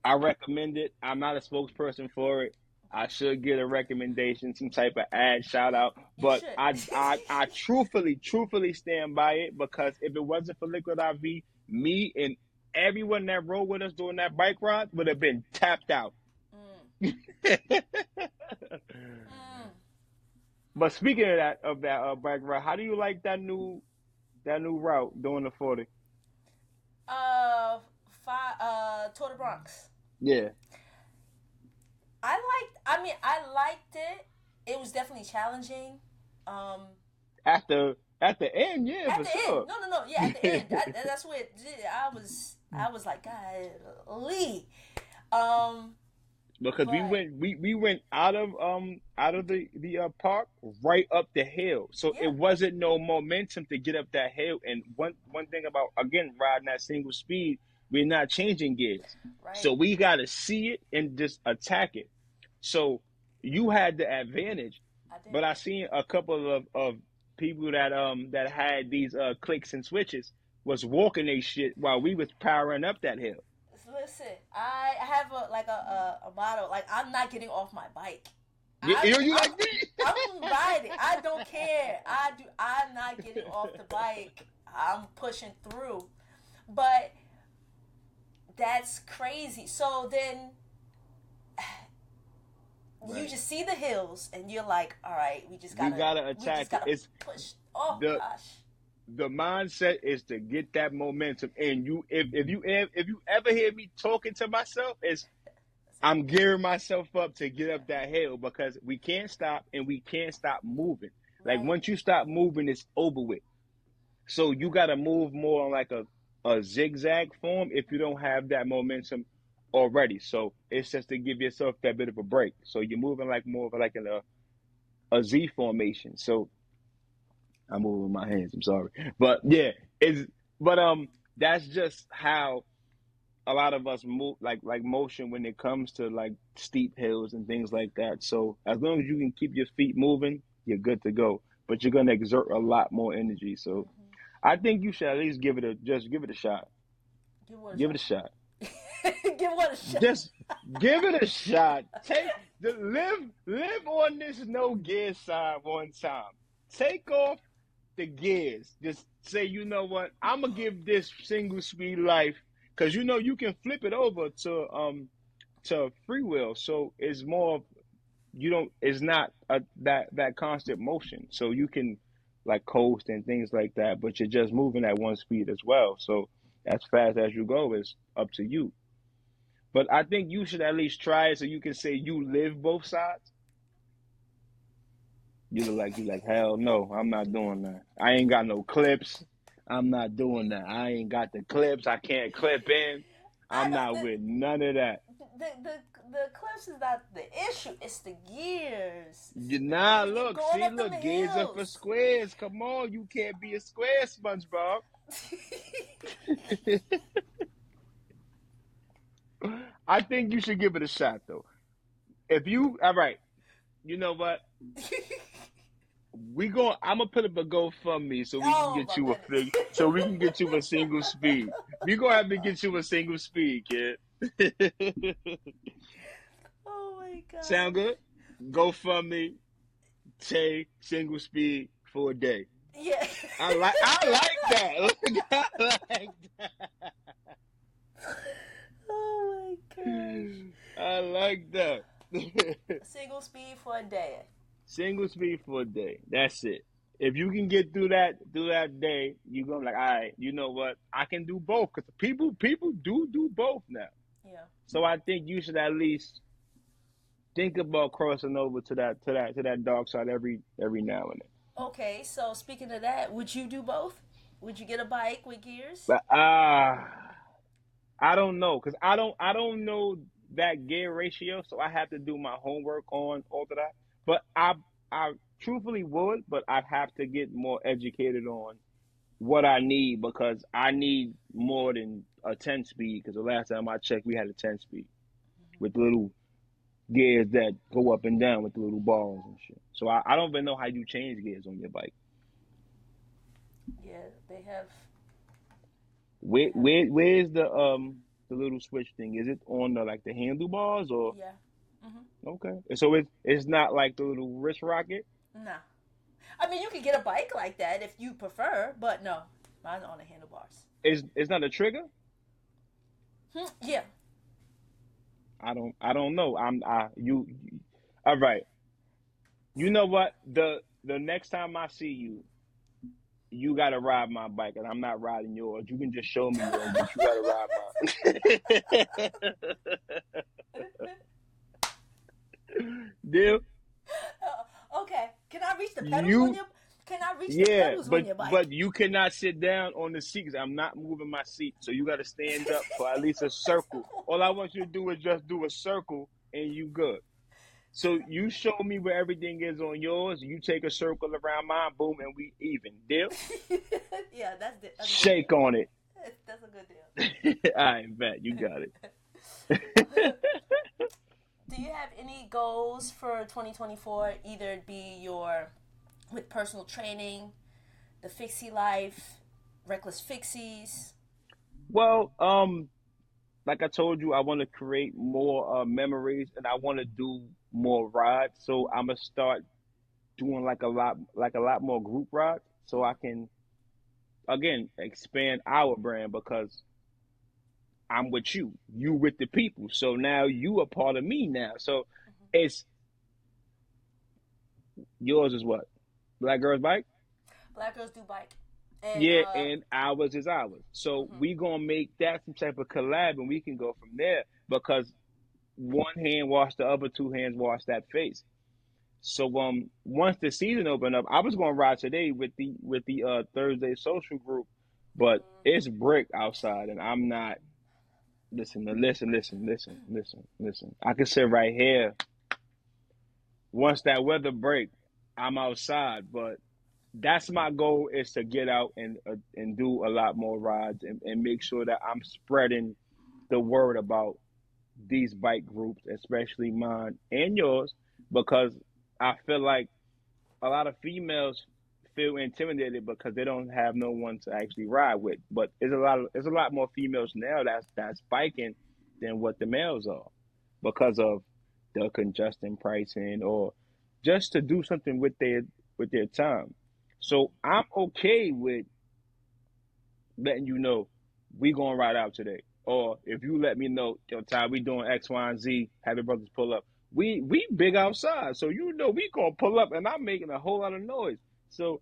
I recommend it. I'm not a spokesperson for it. I should get a recommendation, some type of ad shout out. But. I, I, I truthfully, truthfully stand by it because if it wasn't for Liquid IV, me and everyone that rode with us during that bike ride would have been tapped out. Mm, mm. but speaking of that, of that uh, bike ride, how do you like that new, that new route doing the forty? Uh, five. Uh, Tour de Bronx. Yeah, I liked. I mean, I liked it. It was definitely challenging. Um, at the at the end, yeah, at for the sure. end, no, no, no. Yeah, at the end. I, that's what I was. I was like, golly. Um, because we went we, we went out of um out of the the uh, park right up the hill so Yeah. it wasn't no momentum to get up that hill and one one thing about again riding that single speed we're not changing gears right. so we got to see it and just attack it so you had the advantage I but i seen a couple of of people that um that had these uh clicks and switches was walking they shit while we was powering up that hill Listen, I have a like a, a, a motto. Like I'm not getting off my bike. You, I, you, like me? I'm riding. I don't care. I do. I'm not getting off the bike. I'm pushing through. But that's crazy. So then you just see the hills and you're like, all right, we just gotta, gotta we attack just gotta It's push. Oh the- gosh. the mindset is to get that momentum and you if, if you if you ever hear me talking to myself it's i'm gearing myself up to get up that hill because we can't stop and we can't stop moving like Right. once you stop moving it's over with so you got to move more on like a, a zigzag form if you don't have that momentum already so it's just to give yourself that bit of a break so you're moving like more of like in a a z formation so I'm moving with my hands. I'm sorry, but yeah, it's but um, that's just how a lot of us move, like like motion when it comes to like steep hills and things like that. So as long as you can keep your feet moving, you're good to go. But you're gonna exert a lot more energy. So Mhm. I think you should at least give it a just give it a shot. Give a Give it a shot. Give one a shot. Just give it a shot. Take the live live on this no gear side one time. Take off the gears. Just say, you know what? I'm gonna give this single speed life because you know you can flip it over to um to freewheel. So it's more of you don't. It's not a, that that constant motion. So you can like coast and things like that, but you're just moving at one speed as well. So as fast as you go is up to you. But I think you should at least try it so you can say you live both sides. You look like you like hell no, I'm not doing that. I ain't got no clips. I'm not doing that. I ain't got the clips. I can't clip in. I'm not don't- with none of that. the, the the clips is not the issue. It's the gears. You nah, look, see, look, gears are for squares. Come on, you can't be a square, SpongeBob. I think you should give it a shot though. If you all right, you know what? We going I'm gonna put up a GoFundMe so we Oh, can get you a fig, so we can get you a single speed. We gonna have to get you a single speed, kid. oh my god. Sound good? GoFundMe, Tay single speed for a day. Yeah. I like I like that. I like that. oh my gosh. I like that. Single speed for a day. Single speed for a day. That's it. If you can get through that through that day, you're gonna be like, all right, you know what? I can do both because people people do do both now. Yeah. So I think you should at least think about crossing over to that to that to that dark side every every now and then. Okay, so speaking of that, would you do both? Would you get a bike with gears? But ah, I don't know because I don't I don't know that gear ratio, so I have to do my homework on all of that. But I I truthfully would, but I'd have to get more educated on what I need because I need more than a ten speed. Because the last time I checked, we had a ten speed with little gears that go up and down with the little balls and shit. So I, I don't even know how you change gears on your bike. Yeah, they have. Where where where's the um the little switch thing? Is it on the like the handlebars or Yeah. hmm okay? So it's it's not like the little wrist rocket. Nah. I mean, you could get a bike like that if you prefer, but no, mine's on the handlebars. Is it's not a trigger. Hmm, Yeah. I don't I don't know. I'm I you all right. You know what? The the next time I see you, you gotta ride my bike and I'm not riding yours. You can just show me yours, but you gotta ride mine. Deal? Uh, okay. Can I reach the pedals You- on your? Can I reach the Yeah, pedals on your bike? but you cannot sit down on the seat because I'm not moving my seat. So you got to stand up for at least a circle. All I want you to do is just do a circle and you good. So you show me where everything is on yours. You take a circle around mine, boom, and we even. Deal? yeah, that's, the, that's good Shake on it. That's a good deal. I bet you got it. Do you have any goals for 2024? Either it be your with personal training, the fixie life, reckless fixies. Well, um, like I told you, I want to create more uh, memories and I want to do more rides. So I'm gonna start doing like a lot, like a lot more group rides, so I can, again, expand our brand because I'm with you, you with the people. So now you a part of me now. So mm-hmm. it's yours is what Black Girls Bike. Black Girls Do Bike. And, yeah, uh, and ours is ours. So mm-hmm. we gonna make that some type of collab, and we can go from there because one hand wash the other, two hands wash that face. So um, once the season opened up, I was gonna ride today with the with the uh Thursday social group, but mm-hmm. it's brick outside, and I'm not. Listen, listen, listen, listen, listen, listen. I can sit right here. Once that weather break, I'm outside, but that's my goal is to get out and uh, and do a lot more rides and, and make sure that I'm spreading the word about these bike groups, especially mine and yours, because I feel like a lot of females feel intimidated because they don't have no one to actually ride with. But there's a lot of there's a lot more females now that's that's biking than what the males are because of the congestion pricing or just to do something with their with their time. So I'm okay with letting you know we gonna ride out today. Or if you let me know, yo, Ty, we doing X, Y, and Z, have the brothers pull up. We we big outside, so you know we gonna pull up, and I'm making a whole lot of noise. So,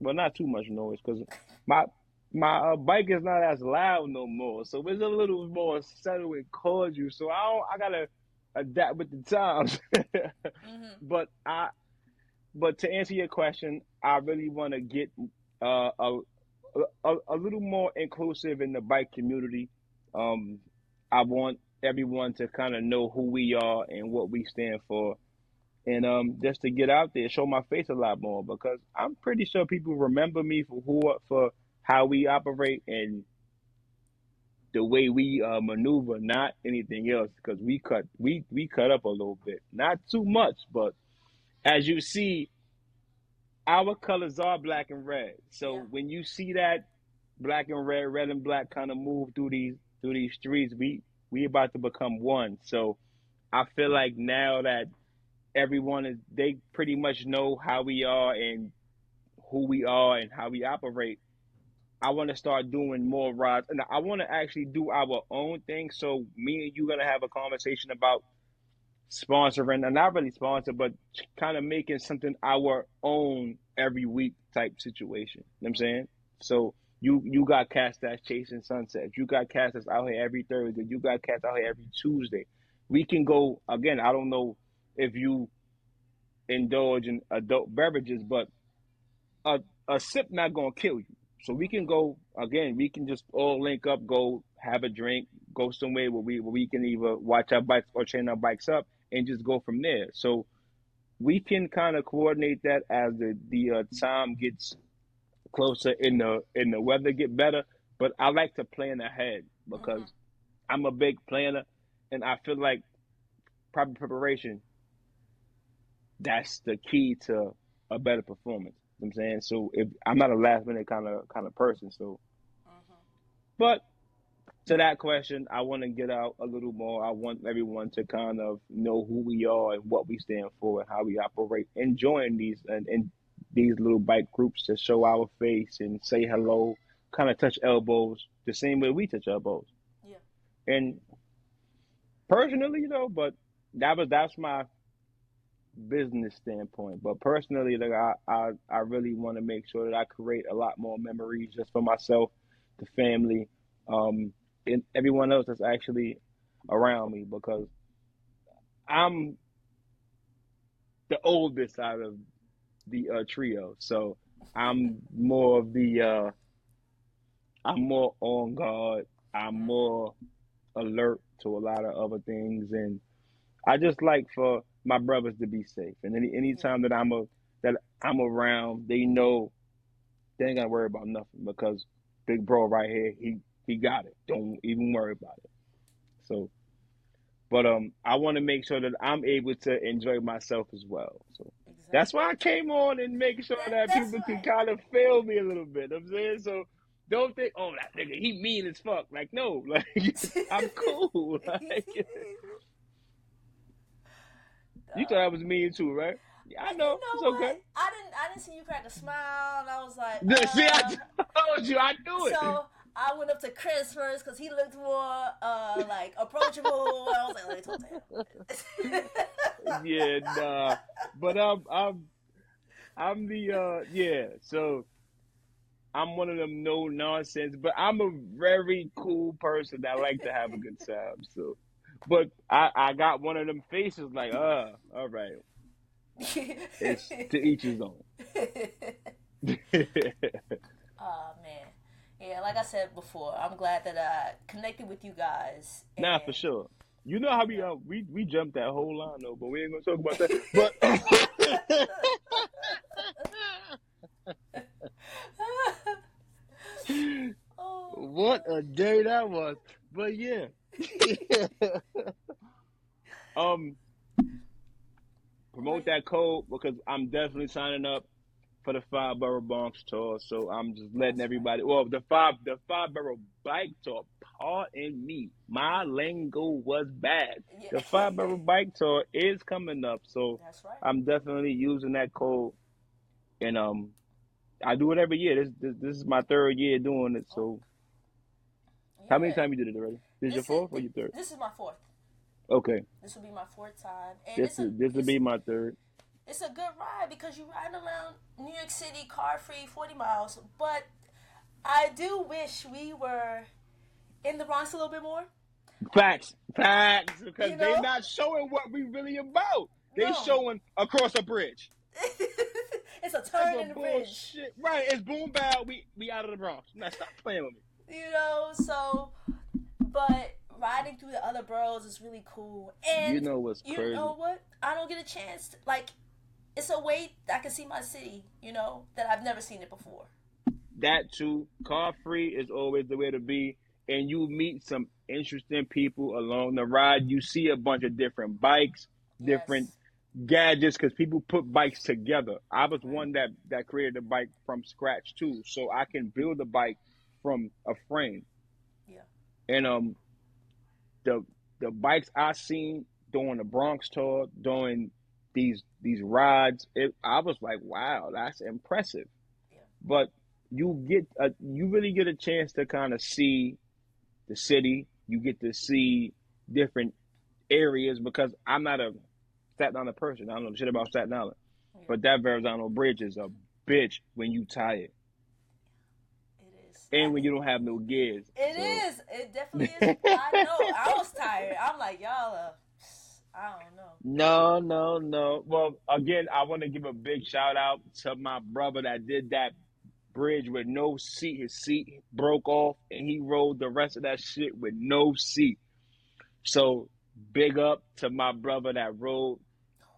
well, not too much noise, cause my my uh, bike is not as loud no more, so it's a little more subtle and cordial. So I don't, I gotta adapt with the times. mm-hmm. But I but to answer your question, I really want to get uh, a, a, a little more inclusive in the bike community. Um, I want everyone to kind of know who we are and what we stand for, and um, just to get out there, show my face a lot more because I'm pretty sure people remember me for who for how we operate and the way we uh, maneuver, not anything else. Because we cut we we cut up a little bit, not too much, but as you see, our colors are black and red. So yeah. when you see that black and red, red and black kind of move through these through these streets, we we about to become one. So I feel like now that everyone is they pretty much know how we are and who we are and how we operate. I want to start doing more rides, and I want to actually do our own thing. So me and you gonna have a conversation about sponsoring, and not really sponsor, but kind of making something our own every week type situation. You know what I'm saying? So you you got cast that's chasing sunsets. You got cast that's out here every Thursday. You got cast out here every Tuesday. We can go again. I don't know if you indulge in adult beverages, but a a sip not gonna kill you. So we can go again. We can just all link up, go have a drink, go somewhere where we where we can either watch our bikes or train our bikes up, and just go from there. So we can kind of coordinate that as the the uh, time gets closer and the and the weather get better. But I like to plan ahead because mm-hmm. I'm a big planner, and I feel like proper preparation. That's the key to a better performance. You know I'm saying so. If I'm not a last minute kind of kind of person, so. Mm-hmm. But to that question, I want to get out a little more. I want everyone to kind of know who we are and what we stand for and how we operate and join these and, and these little bike groups to show our face and say hello, kind of touch elbows the same way we touch elbows. Yeah. And personally, you know, but that was that's my business standpoint. But personally, like I I, I really want to make sure that I create a lot more memories just for myself, the family. Um, and everyone else that's actually around me because I'm the oldest out of the uh, trio. So I'm more of the uh, I'm more on guard. I'm more alert to a lot of other things, and I just like for my brothers to be safe. And any anytime that I'm a that I'm around, they know they ain't gotta worry about nothing because big bro right here, he he got it. Don't even worry about it. So, but um, I want to make sure that I'm able to enjoy myself as well. So exactly. that's why I came on and make sure that, that people right. can kind of feel me a little bit. I'm saying so. don't think, oh, that nigga, he mean as fuck. Like, no, like, I'm cool. Like, you thought I was mean too, right? Yeah, I know. You it's okay. what? I didn't. I didn't see you crack a smile, and I was like, No, See, I uh, told you, I knew it. So I went up to Chris first because he looked more uh, like approachable. I was like, let me talk to him. yeah, nah. But I'm I'm I'm the uh yeah, so I'm one of them no nonsense, but I'm a very cool person that like to have a good time. So but I, I got one of them faces like, uh, all right. It's to each his own. Man, yeah. Like I said before, I'm glad that I connected with you guys. nah, for sure. You know how we uh, we we jumped that whole line though, but we ain't gonna talk about that. But oh, What a day that was. But yeah. um promote that code because I'm definitely signing up for the five borough Bronx tour. So I'm just letting everybody well the five the five borough bike tour, pardon me. My lingo was bad. yeah. The five borough bike tour is coming up. So right. I'm definitely using that code and um I do it every year. This this, this is my third year doing it. So how many times you did it already? This is your This fourth or your third? This is my fourth. Okay, This will be my fourth time, and this a, is this will be my third. It's a good ride because you ride around New York City car free, forty miles. But I do wish we were in the Bronx a little bit more. Facts, facts, because You they're not showing what we really about. They No. showing across a bridge. it's a That's turn in the bridge. Right, it's boom bow. We we out of the Bronx. Now stop playing with me. you know so but riding through the other boroughs is really cool and you know what's you crazy? know what i don't get a chance to, like it's a way i can see my city you know that i've never seen it before that too. Car free is always the way to be. And you meet some interesting people along the ride. You see a bunch of different bikes, different Yes. gadgets, because people put bikes together. I was one that that created a bike from scratch too, so I can build a bike from a frame. Yeah. And um, the the bikes I seen during the Bronx tour, during these these rides, it, I was like, wow, that's impressive. Yeah. But you get a, you really get a chance to kind of see the city. You get to see different areas because I'm not a Staten Island person. I don't know shit about Staten Island, Yeah. but that Verrazano Bridge is a bitch when you tired it is and when you don't have no gears. It So- is. It definitely is. I know. I was tired. I'm like, y'all are, I don't know. No, no, no. Well, again, I want to give a big shout out to my brother that did that bridge with no seat. His seat broke off and he rode the rest of that shit with no seat. So, big up to my brother that rode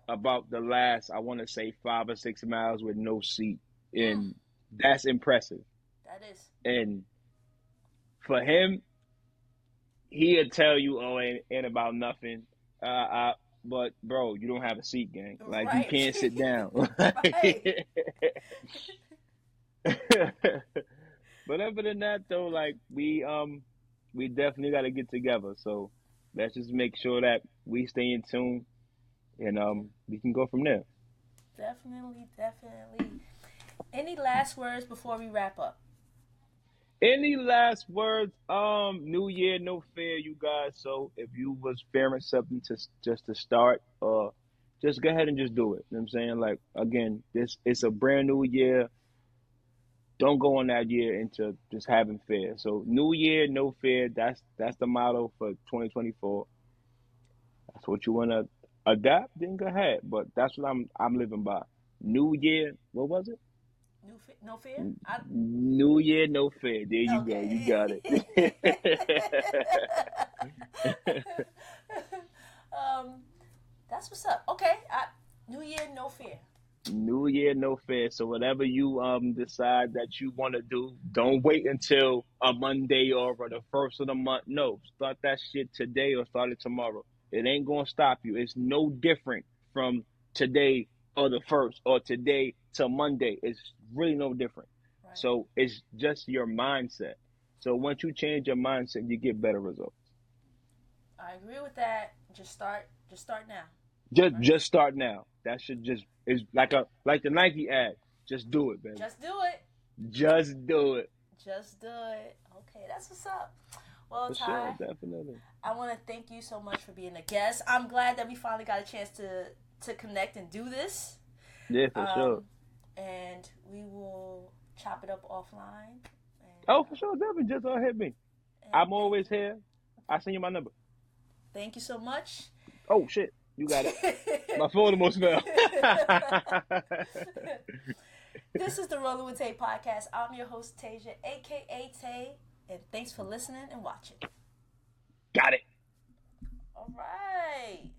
about the last, I want to say, five or six miles with no seat. And that's impressive. That is. And for him, he'll tell you, oh, ain't, ain't about nothing. Uh, uh, but bro, you don't have a seat, gang. Like Right. you can't sit down. But other than that, though, like we um we definitely got to get together. So let's just make sure that we stay in tune, and um we can go from there. Definitely, definitely. Any last words before we wrap up? Any last words? Um, New Year, no fear, you guys. So if you was fearing something to just to start, uh, just go ahead and just do it. You know what I'm saying? Like again, this it's a brand new year. Don't go on that year into just having fear. So New Year, no fear. That's that's the motto for 2024. That's what you want to adapt. Then go ahead. But that's what I'm I'm living by. New Year, what was it? New fe- no fear? I, New Year, no fear. There you go. You got it. um, that's what's up. Okay, I, New Year, no fear. New Year, no fear. So whatever you um decide that you want to do, don't wait until a Monday or the first of the month. No, start that shit today or start it tomorrow. It ain't gonna stop you. It's no different from today or the first or today to Monday. It's really no different. Right. Right. So it's just your mindset. So once you change your mindset, you get better results. I agree with that. Just start. Just start now. Just just start now. That should just is like a like the Nike ad. Just do it, baby. Just do it. Just do it. Just do it. Okay, that's what's up. Well, For Ty, sure, definitely. I want to thank you so much for being a guest. I'm glad that we finally got a chance to to connect and do this. Yeah, for Um, sure. And we will chop it up offline. And, Oh, for sure, definitely. Just uh, hit me. I'm always here. I send you my number. Thank you so much. Oh shit, you got it. My phone almost fell. this is the Rolling with Tay podcast. I'm your host, Tasia, aka Tay, and thanks for listening and watching. got it. All right.